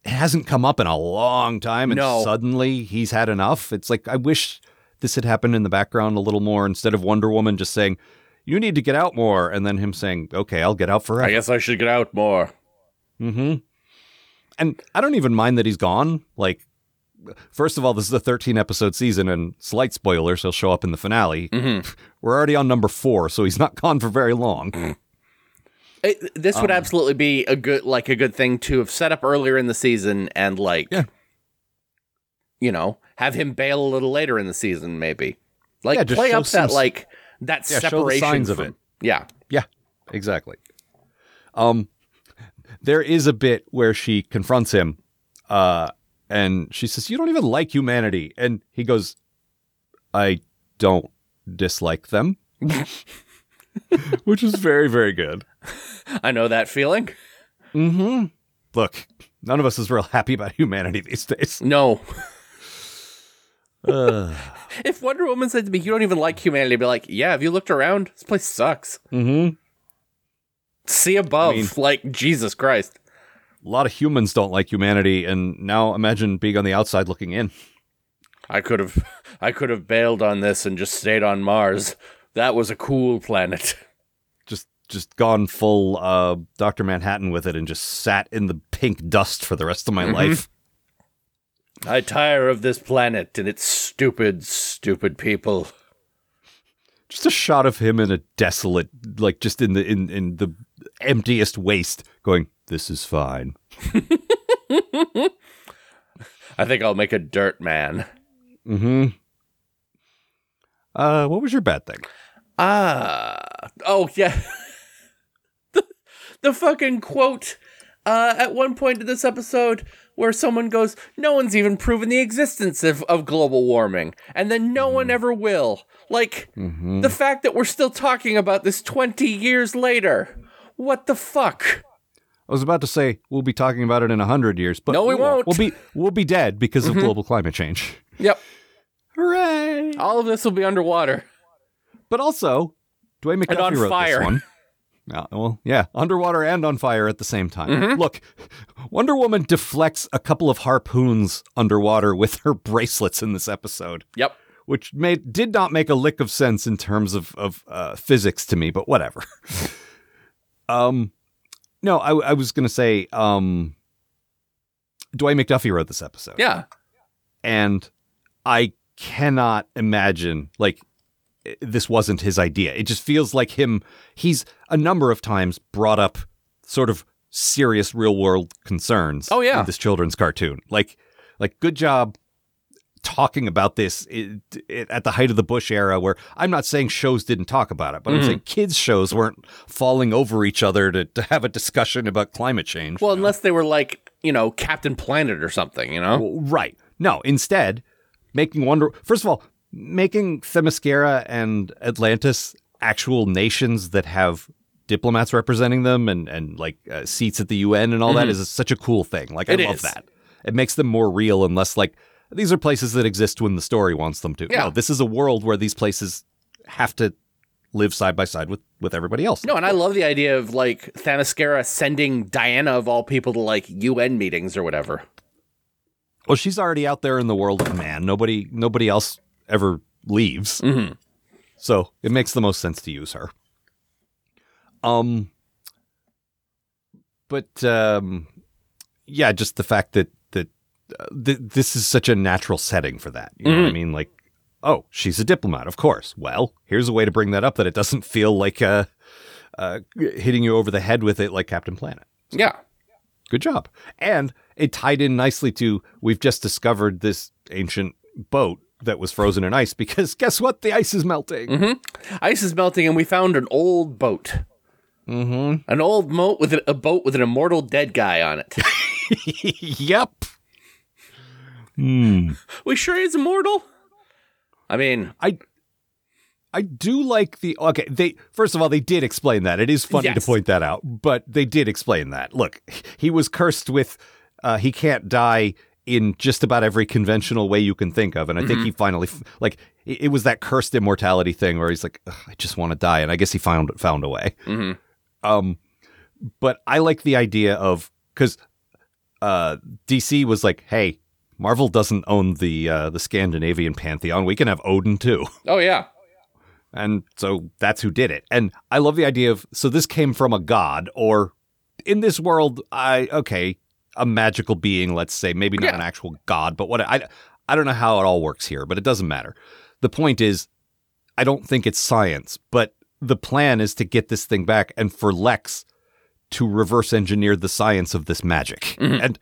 it hasn't come up in a long time and No. suddenly he's had enough. It's like I wish this had happened in the background a little more instead of Wonder Woman just saying, You need to get out more and then him saying, Okay, I'll get out forever. I guess I should get out more. Mm-hmm. And I don't even mind that he's gone. Like, first of all, this is a 13 episode season, and slight spoilers, he'll show up in the finale. [laughs] We're already on number four, so he's not [laughs] gone for very long. It, this Um, would absolutely be a good like a good thing to have set up earlier in the season and like Yeah. you know have him bail a little later in the season maybe like Yeah, play up that like that Yeah, separation signs of it. yeah Yeah, exactly. Um, there is a bit where she confronts him, uh, and she says, "You don't even like humanity," and he goes, "I don't dislike them," [laughs] which is very, very good. I know that feeling Mm-hmm. Look, none of us is real happy about humanity these days. no Uh, [laughs] [laughs] if Wonder Woman said to me you don't even like humanity I'd be like yeah have you looked around this place sucks mm-hmm. see above I mean- like Jesus Christ A lot of humans don't like humanity, and now imagine being on the outside looking in. I could have [laughs] I could have bailed on this and just stayed on Mars that was a cool planet Just, just gone full uh, Doctor Manhattan with it, and just sat in the pink dust for the rest of my life. I tire of this planet and its stupid, stupid people. Just a shot of him in a desolate, like just in the in in the emptiest waste, going, "This is fine." [laughs] I think I'll make a dirt man. Mm-hmm. Uh, what was your bad thing? Ah. Oh, yeah. [laughs] the, the fucking quote uh, at one point in this episode where someone goes, No one's even proven the existence of, of global warming. And then no one ever will. Like, the fact that we're still talking about this 20 years later. What the fuck? I was about to say we'll be talking about it in a hundred years, but No, we won't. We'll be we'll be dead because of global climate change. Yep. Hooray! All of this will be underwater. But also, Dwayne McDuffie on wrote fire. this one. Yeah, well, yeah, underwater and on fire at the same time. Mm-hmm. Look, Wonder Woman deflects a couple of harpoons underwater with her bracelets in this episode, Yep. which made did not make a lick of sense in terms of of uh, physics to me. But whatever. [laughs] um, no, I, I was gonna say, um, Dwayne McDuffie wrote this episode Yeah. and I cannot imagine like this wasn't his idea. It just feels like him. He's a number of times brought up sort of serious real world concerns. Oh, yeah. in this children's cartoon. Like, like good job talking about this i- i- at the height of the Bush era, where I'm not saying shows didn't talk about it, but Mm-hmm. I'm saying kids shows weren't falling over each other to, to have a discussion about climate change. Well, unless they were like, you know, Captain Planet or something, you know? Well, right. No, instead, making Wonder. First of all, making Themyscira and Atlantis actual nations that have diplomats representing them and and like uh, seats at the UN and all that is such a cool thing. Like I Mm-hmm. It love is. that. It makes them more real and less like these are places that exist when the story wants them to. Yeah. No, this is a world where these places have to live side by side with with everybody else. No, and I love the idea of like Themyscira sending Diana of all people to like UN meetings or whatever. Well, she's already out there in the world of man. Nobody nobody else ever leaves. Mm-hmm. So it makes the most sense to use her. Um but um yeah, just the fact that th- this is such a natural setting for that. You know what I mean? Like oh, she's a diplomat, of course. Well, here's a way to bring that up that it doesn't feel like uh uh hitting you over the head with it like Captain Planet. Yeah. Good job. And it tied in nicely to we've just discovered this ancient boat that was frozen in ice because guess what? The ice is melting. Ice is melting and we found an old boat. Mm-hmm. An old moat with a, a boat with an immortal dead guy on it. [laughs] yep. Hmm. we sure he's immortal? I mean, I I do like the okay. They first of all they did explain that. It is funny to point that out, but they did explain that. Look, he was cursed with uh, he can't die in just about every conventional way you can think of, and I think he finally like it, it was that cursed immortality thing where he's like, I just want to die, and I guess he found found a way. Mhm. Um, but I like the idea of because uh, DC was like, hey. Marvel doesn't own the uh, the Scandinavian pantheon. We can have Odin too. [laughs] Oh yeah. And so that's who did it. And I love the idea of so this came from a god or in this world I okay, a magical being, let's say, maybe not Yeah. an actual god, but what I I don't know how it all works here, but it doesn't matter. The point is I don't think it's science, but the plan is to get this thing back and for Lex to reverse engineer the science of this magic. And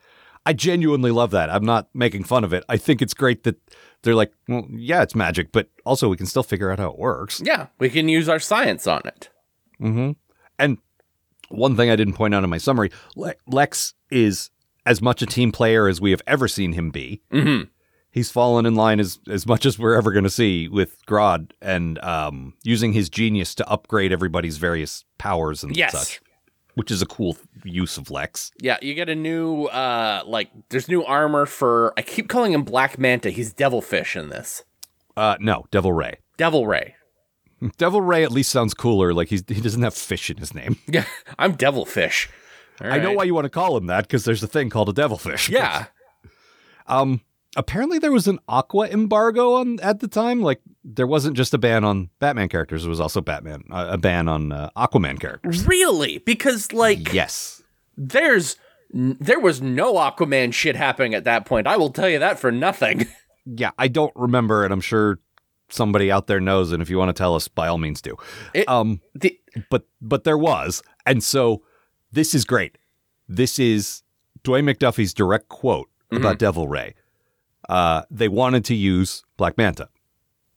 I genuinely love that. I'm not making fun of it. I think it's great that they're like, well, yeah, it's magic, but also we can still figure out how it works. Yeah. We can use our science on it. hmm And one thing I didn't point out in my summary Le- Lex is as much a team player as we have ever seen him be. hmm He's fallen in line as, as much as we're ever going to see with Grodd and um, using his genius to upgrade everybody's various powers and Yes. such, which is a cool use of Lex. Yeah, you get a new uh like there's new armor for I keep calling him Black Manta. He's Devilfish in this. Uh, no, Devil Ray. Devil Ray. [laughs] Devil Ray at least sounds cooler. Like he's, he doesn't have fish in his name. Yeah, [laughs] I'm Devilfish. I know why you want to call him that because there's a thing called a devilfish. Yeah. [laughs] Um, apparently there was an Aqua embargo on at the time. Like there wasn't just a ban on Batman characters; there was also Batman uh, a ban on uh, Aquaman characters. Really? Because like Yes. there's there was no Aquaman shit happening at that point. I will tell you that for nothing. [laughs] Yeah, I don't remember, and I'm sure somebody out there knows. And if you want to tell us, by all means, do. It- um, The, but but there was, and so this is great. This is Dwayne McDuffie's direct quote about Devil Ray. Uh, they wanted to use Black Manta,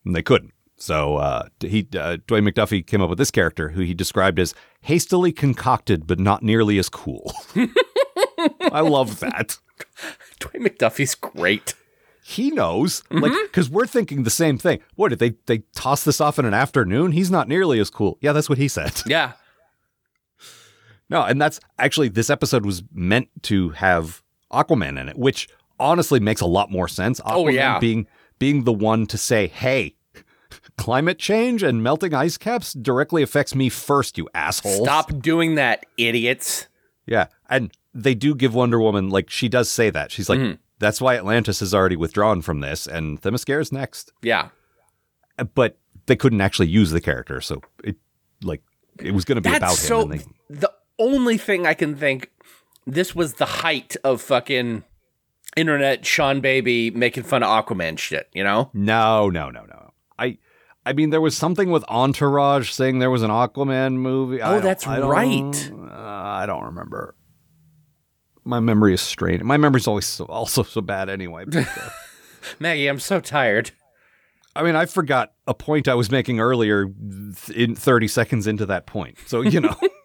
and they couldn't. So uh, he uh, Dwayne McDuffie came up with this character, who he described as hastily concocted, but not nearly as cool. [laughs] I love that. [laughs] Dwayne McDuffie's great. He knows, like, because we're thinking the same thing. What did they they toss this off in an afternoon? He's not nearly as cool. Yeah, that's what he said. [laughs] Yeah. No, and that's actually this episode was meant to have Aquaman in it, which honestly makes a lot more sense. Aquaman Oh, yeah. being being the one to say, "Hey, climate change and melting ice caps directly affects me first, you asshole." Stop doing that, idiots. Yeah, and they do give Wonder Woman like she does say that. She's like, Mhm. "That's why Atlantis is already withdrawn from this, and Themyscira's next." Yeah. But they couldn't actually use the character, so it like it was going to be about That's him. so. and they, The only thing I can think, this was the height of fucking internet Seanbaby making fun of Aquaman shit. You know? No, no, no, no. I I mean there was something with Entourage saying there was an Aquaman movie. Oh, that's I right. Uh, I don't remember. My memory is strained. My memory's always so, also so bad anyway. [laughs] but, uh, Maggie, I'm so tired. I mean, I forgot a point I was making earlier th- in 30 seconds into that point. So, you know. [laughs]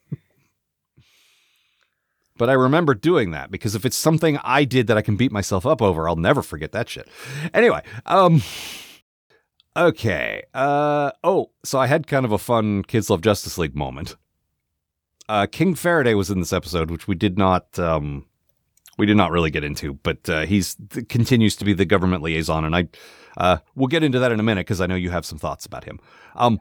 but I remember doing that because if it's something I did that I can beat myself up over, I'll never forget that shit. Anyway, um okay. Uh oh, so I had kind of a fun Kids Love Justice League moment. Uh King Faraday was in this episode which we did not um we did not really get into, but uh, he's th- continues to be the government liaison, and I uh, we'll get into that in a minute because I know you have some thoughts about him. Um,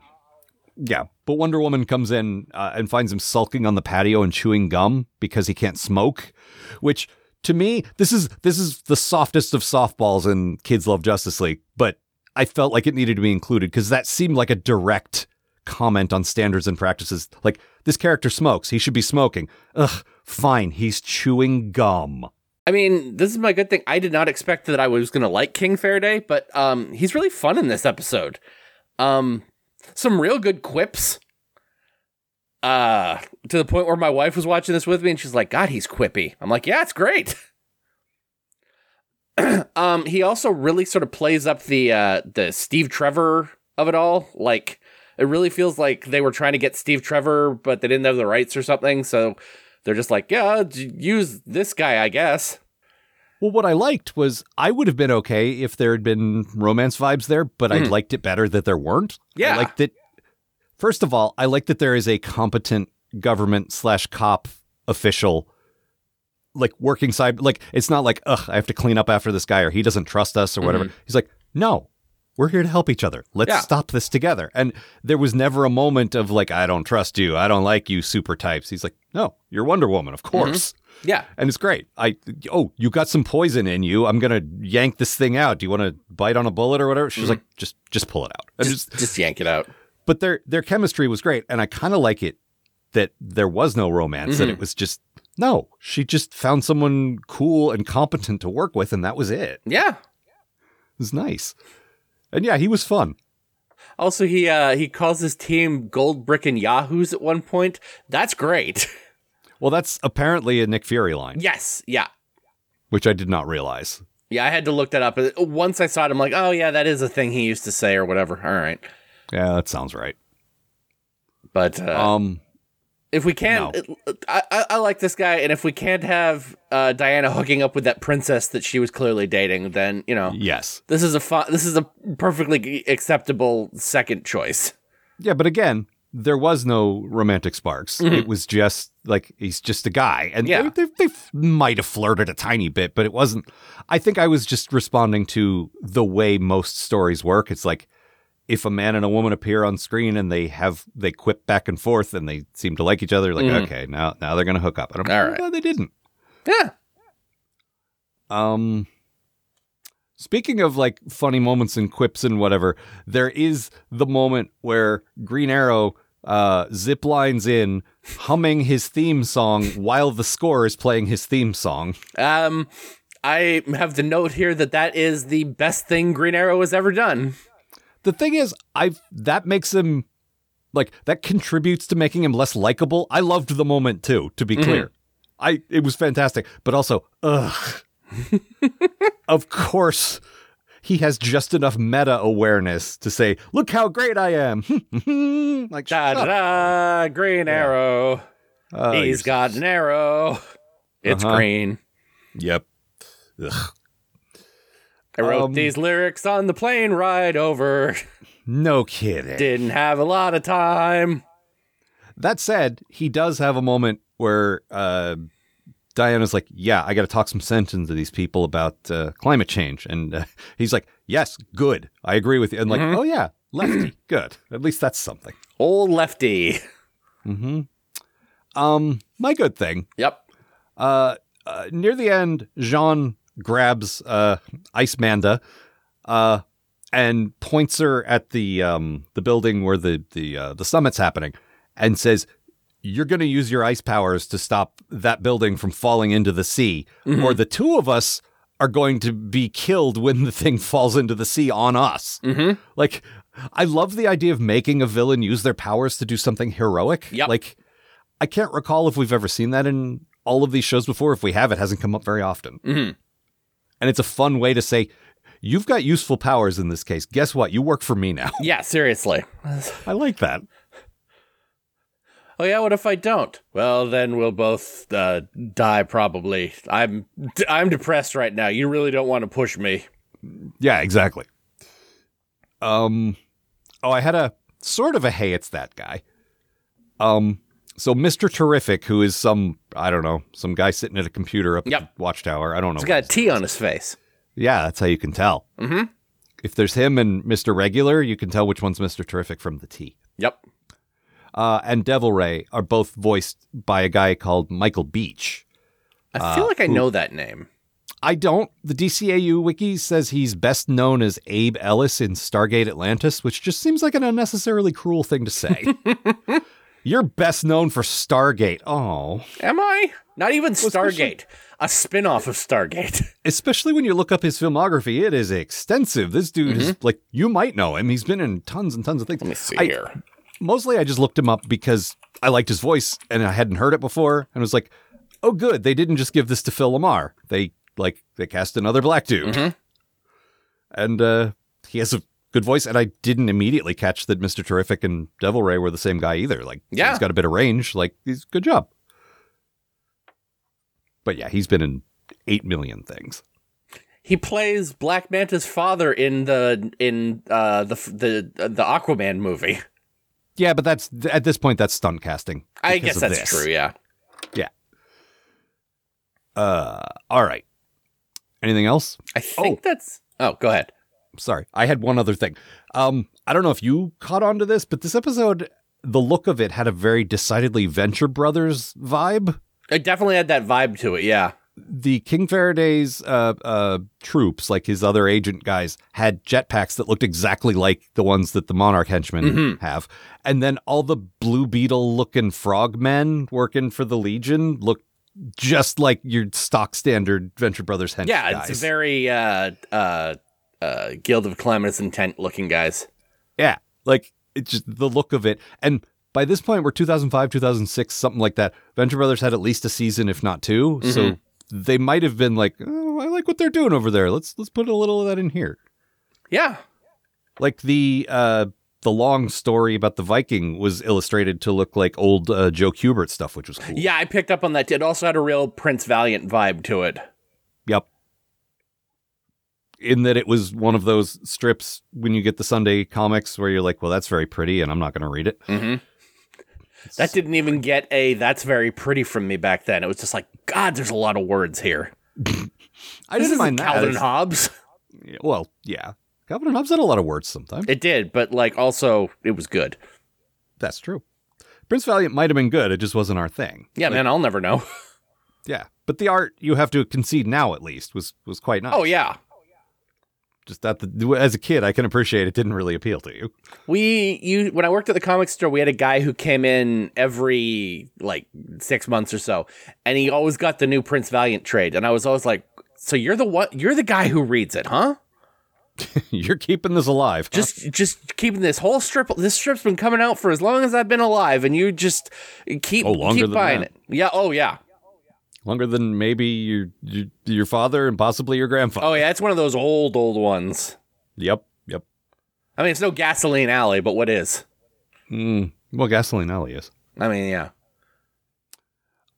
yeah, but Wonder Woman comes in uh, and finds him sulking on the patio and chewing gum because he can't smoke, which to me this is this is the softest of softballs in Kids Love Justice League, but I felt like it needed to be included because that seemed like a direct comment on standards and practices. Like this character smokes, he should be smoking. Ugh, fine, he's chewing gum. I mean, this is my good thing. I did not expect that I was going to like King Faraday, but um, he's really fun in this episode. Um, some real good quips. Uh, to the point where my wife was watching this with me and she's like, God, he's quippy. I'm like, yeah, it's great. [clears throat] um, he also really sort of plays up the uh the Steve Trevor of it all. Like it really feels like they were trying to get Steve Trevor, but they didn't have the rights or something. So they're just like, yeah, use this guy, I guess. Well, what I liked was I would have been okay if there had been romance vibes there, but I hmm. liked it better that there weren't. Yeah. I liked that. First of all, I like that there is a competent government slash cop official, like working side. Like it's not like, ugh, I have to clean up after this guy or he doesn't trust us or hmm. whatever. He's like, no, we're here to help each other. Let's Yeah. stop this together. And there was never a moment of like, I don't trust you. I don't like you, super types. He's like, no, you're Wonder Woman, of mm-hmm. course Yeah. and it's great. I oh, you got some poison in you. I'm gonna yank this thing out. Do you want to bite on a bullet or whatever? She's like, just just pull it out. Just, just- just yank it out. but their their chemistry was great, and I kind of like it that there was no romance. That it was just no. She just found someone cool and competent to work with, and that was it. Yeah. It was nice. And yeah, he was fun. Also, he uh, he calls his team Gold Brick and Yahoos at one point. That's great. [laughs] Well, that's apparently a Nick Fury line, yes. Yeah. which I did not realize. Yeah, I had to look that up. Once I saw it, I'm like, oh yeah, that is a thing he used to say or whatever. All right, Yeah, that sounds right. but uh, Um, if we can't, I, I, I like this guy, and if we can't have uh, Diana hooking up with that princess that she was clearly dating, then you know yes, this is a fun, this is a perfectly acceptable second choice. Yeah, but again, there was no romantic sparks. It was just like he's just a guy, and Yeah. they, they, they might have flirted a tiny bit, but it wasn't. I think I was just responding to the way most stories work. It's like if a man and a woman appear on screen and they have they quip back and forth and they seem to like each other, like okay, now now they're gonna hook up. And I'm All right. no, they didn't. Yeah, Um, speaking of like funny moments and quips and whatever, there is the moment where Green Arrow uh, zip lines in, humming his theme song while the score is playing his theme song. um, I have the note here that that is the best thing Green Arrow has ever done. The thing is, I that makes him like that contributes to making him less likable. I loved the moment too. To be clear, I it was fantastic, but also, ugh. [laughs] of course, he has just enough meta awareness to say, "Look how great I am." [laughs] like, Da da da, Green Arrow. Oh, He's got an arrow. It's Uh-huh. green. Yep. Ugh. I wrote Um, these lyrics on the plane ride over. No kidding. Didn't have a lot of time. That said, he does have a moment where uh, Diana's like, "Yeah, I got to talk some sense into these people about uh, climate change," and uh, [laughs] he's like, "Yes, good, I agree with you." And like, "Oh yeah, lefty, [clears throat] good. At least that's something." Old lefty. Hmm. Um, my good thing. Yep. Uh, uh, near the end, Jean grabs uh, Ice Manda, uh, and points her at the um the building where the the uh, the summit's happening, and says, "You're going to use your ice powers to stop that building from falling into the sea, or the two of us." Are going to be killed when the thing [laughs] falls into the sea on us. Mm-hmm. Like, I love the idea of making a villain use their powers to do something heroic. Yep. Like, I can't recall if we've ever seen that in all of these shows before. If we have, it hasn't come up very often. Mm-hmm. And it's a fun way to say, you've got useful powers in this case. Guess what? You work for me now. Yeah, seriously. [laughs] I like that. Oh yeah, what if I don't? Well, then we'll both uh, die probably. I'm [laughs] I'm depressed right now. You really don't want to push me. Yeah, exactly. Um, oh, I had a sort of a hey, it's that guy. Um, so Mr. Terrific, who is some I don't know, some guy sitting at a computer up Yep. at the Watchtower. I don't know. He's got a T on his face. Yeah, that's how you can tell. Mhm. If there's him and Mr. Regular, you can tell which one's Mr. Terrific from the T. Yep. Uh, and Devil Ray are both voiced by a guy called Michael Beach. I feel like I know that name. I don't. The DCAU wiki says he's best known as Abe Ellis in Stargate Atlantis, which just seems like an unnecessarily cruel thing to say. [laughs] You're best known for Stargate. Oh, Am I? Not even Stargate. A spin-off of Stargate. [laughs] especially when you look up his filmography, it is extensive. This dude is like you might know him. He's been in tons and tons of things. Let me see I- here. Mostly I just looked him up because I liked his voice and I hadn't heard it before and was like, oh, good. They didn't just give this to Phil LaMarr. They like they cast another black dude, Mhm. and uh, he has a good voice. And I didn't immediately catch that Mister Terrific and Devil Ray were the same guy either. Like, Yeah. he's got a bit of range. Like, he's good job. But yeah, he's been in eight million things. He plays Black Manta's father in the in uh, the the the Aquaman movie. Yeah, but that's at this point that's stunt casting. I guess that's this. true. Yeah. Yeah. Uh, all right. Anything else? I think that's. Oh, go ahead. Sorry, I had one other thing. Um, I don't know if you caught on to this, but this episode, the look of it had a very decidedly Venture Brothers vibe. It definitely had that vibe to it. Yeah. The King Faraday's uh, uh, troops, like his other agent guys, had jetpacks that looked exactly like the ones that the Monarch henchmen Mm-hmm. have. And then all the Blue Beetle looking frogmen working for the Legion looked just like your stock standard Venture Brothers hench Yeah. guys. It's very uh, uh, uh, Guild of Calamitous Intent looking guys. yeah, like it's just the look of it. And by this point, we're 2005, 2006, something like that. Venture Brothers had at least a season, if not 2 Mm-hmm. So they might have been like, oh, I like what they're doing over there. Let's let's put a little of that in here. Yeah. like the uh the long story about the Viking was illustrated to look like old uh, Joe Kubert stuff, which was cool. Yeah. I picked up on that. It also had a real Prince Valiant vibe to it. Yep. In that it was one of those strips when you get the Sunday comics where you're like, well, that's very pretty, and I'm not going to read it. Mm-hmm. That didn't even get a "that's very pretty" from me back then. It was just like, God, there's a lot of words here. [laughs] I didn't mind that. Calvin and Hobbes. Yeah, Well, yeah, Calvin and Hobbes had a lot of words sometimes. It did, but like also it was good. that's true. Prince Valiant might have been good. It just wasn't our thing. Yeah, man, I'll never know. [laughs] Yeah, but the art you have to concede now at least was was quite nice. Oh yeah. Just that the, as a kid, I can appreciate it didn't really appeal to you. We you when I worked at the comic store, we had a guy who came in every like six months or so, and he always got the new Prince Valiant trade, and I was always like, "So you're the what? You're the guy who reads it, huh? [laughs] You're keeping this alive. huh? Just just keeping this whole strip. This strip's been coming out for as long as I've been alive, and you just keep Oh, keep buying that. it. Yeah. Oh yeah. Longer than maybe your, your your father and possibly your grandfather. Oh yeah. It's one of those old old ones. Yep, yep. I mean, it's no gasoline alley, but what is? Mm, well, gasoline alley is. I mean, yeah.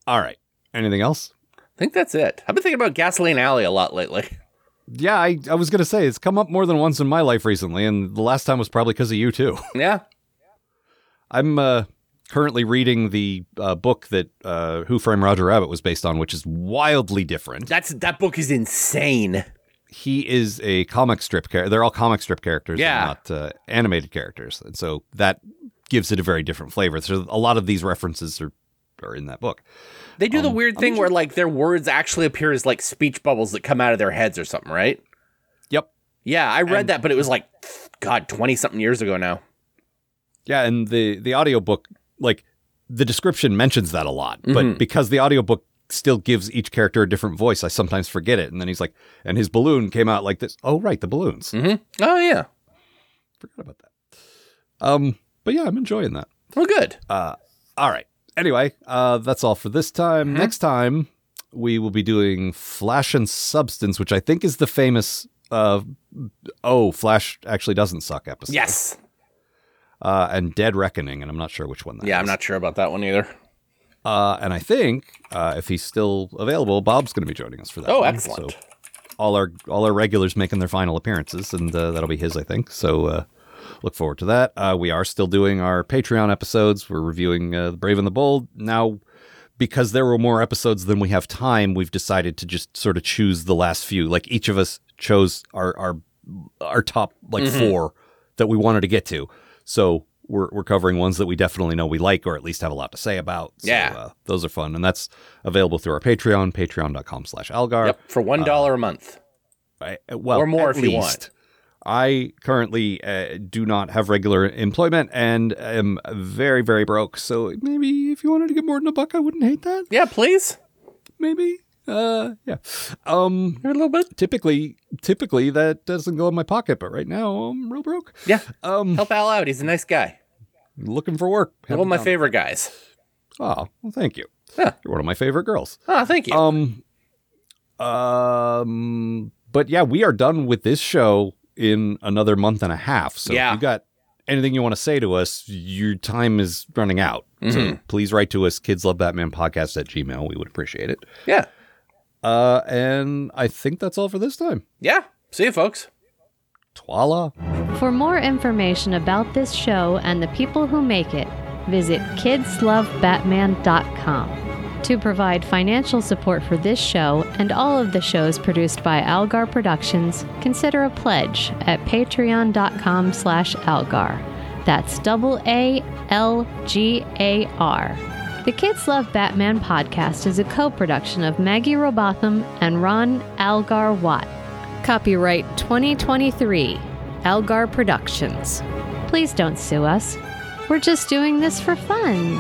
All right. Anything else? I think that's it. I've been thinking about gasoline alley a lot lately. Yeah, I, I was gonna say it's come up more than once in my life recently, and the last time was probably because of you too. Yeah. I'm uh, currently reading the uh, book that uh, Who Framed Roger Rabbit was based on, which is wildly different. That's that book is insane. He is a comic strip character. They're all comic strip characters, Yeah. not uh, animated characters, and so that gives it a very different flavor. So a lot of these references are are in that book. They do the Um, weird thing where like their words actually appear as like speech bubbles that come out of their heads or something, right? Yep. Yeah, I read And- that, but it was like God, twenty something years ago now. Yeah, and the the audiobook like the description mentions that a lot, but because the audiobook still gives each character a different voice, I sometimes forget it. And then he's like, and his balloon came out like this. Oh, right, the balloons. Mm-hmm. Oh yeah. Forgot about that. Um, but yeah, I'm enjoying that. Well, good. Uh, all right. Anyway, uh, that's all for this time. Mhm. Next time, we will be doing Flash and Substance, which I think is the famous. Uh, oh, Flash actually doesn't suck episode. Yes. Uh, and Dead Reckoning, and I'm not sure which one that Yeah, I'm not sure about that one either. Uh, and I think uh, if he's still available, Bob's going to be joining us for that. Oh, one. excellent. So all our all our regulars making their final appearances, and uh, that'll be his, I think. So uh, look forward to that. Uh, we are still doing our Patreon episodes. We're reviewing uh, The Brave and the Bold now. Because there were more episodes than we have time, we've decided to just sort of choose the last few. Like each of us chose our our our top like Mhm. four that we wanted to get to. So we're we're covering ones that we definitely know we like or at least have a lot to say about. So, Yeah. uh, those are fun, and that's available through our Patreon, patreon.com/slash Algar. Yep, for one dollar a month. I- well, Or more if you want. I currently uh, do not have regular employment and am very, very broke. So maybe if you wanted to get more than a buck, I wouldn't hate that. Yeah, please. Maybe. Uh, yeah. Um, A little bit. typically, typically that doesn't go in my pocket, but right now I'm real broke. Yeah. Um, Help Al out. He's a nice guy. looking for work. One of my favorite guys. Oh, well, thank you. Yeah. You're one of my favorite girls. Oh, thank you. Um, um, but yeah, we are done with this show in another month and a half. So Yeah. if you got anything you want to say to us, your time is running out. So Mhm. please write to us, kids love Batman podcast at gmail. We would appreciate it. yeah. Uh, and I think that's all for this time. Yeah. See you, folks. Twala. For more information about this show and the people who make it, visit kidslovebatman.com. To provide financial support for this show and all of the shows produced by Algar Productions, consider a pledge at patreon.com slash algar. That's double A L G A R. The Kids Love Batman podcast is a co-production of Maggie Robotham and Ron Algar Watt. Copyright 2023, Algar Productions. Please don't sue us. We're just doing this for fun.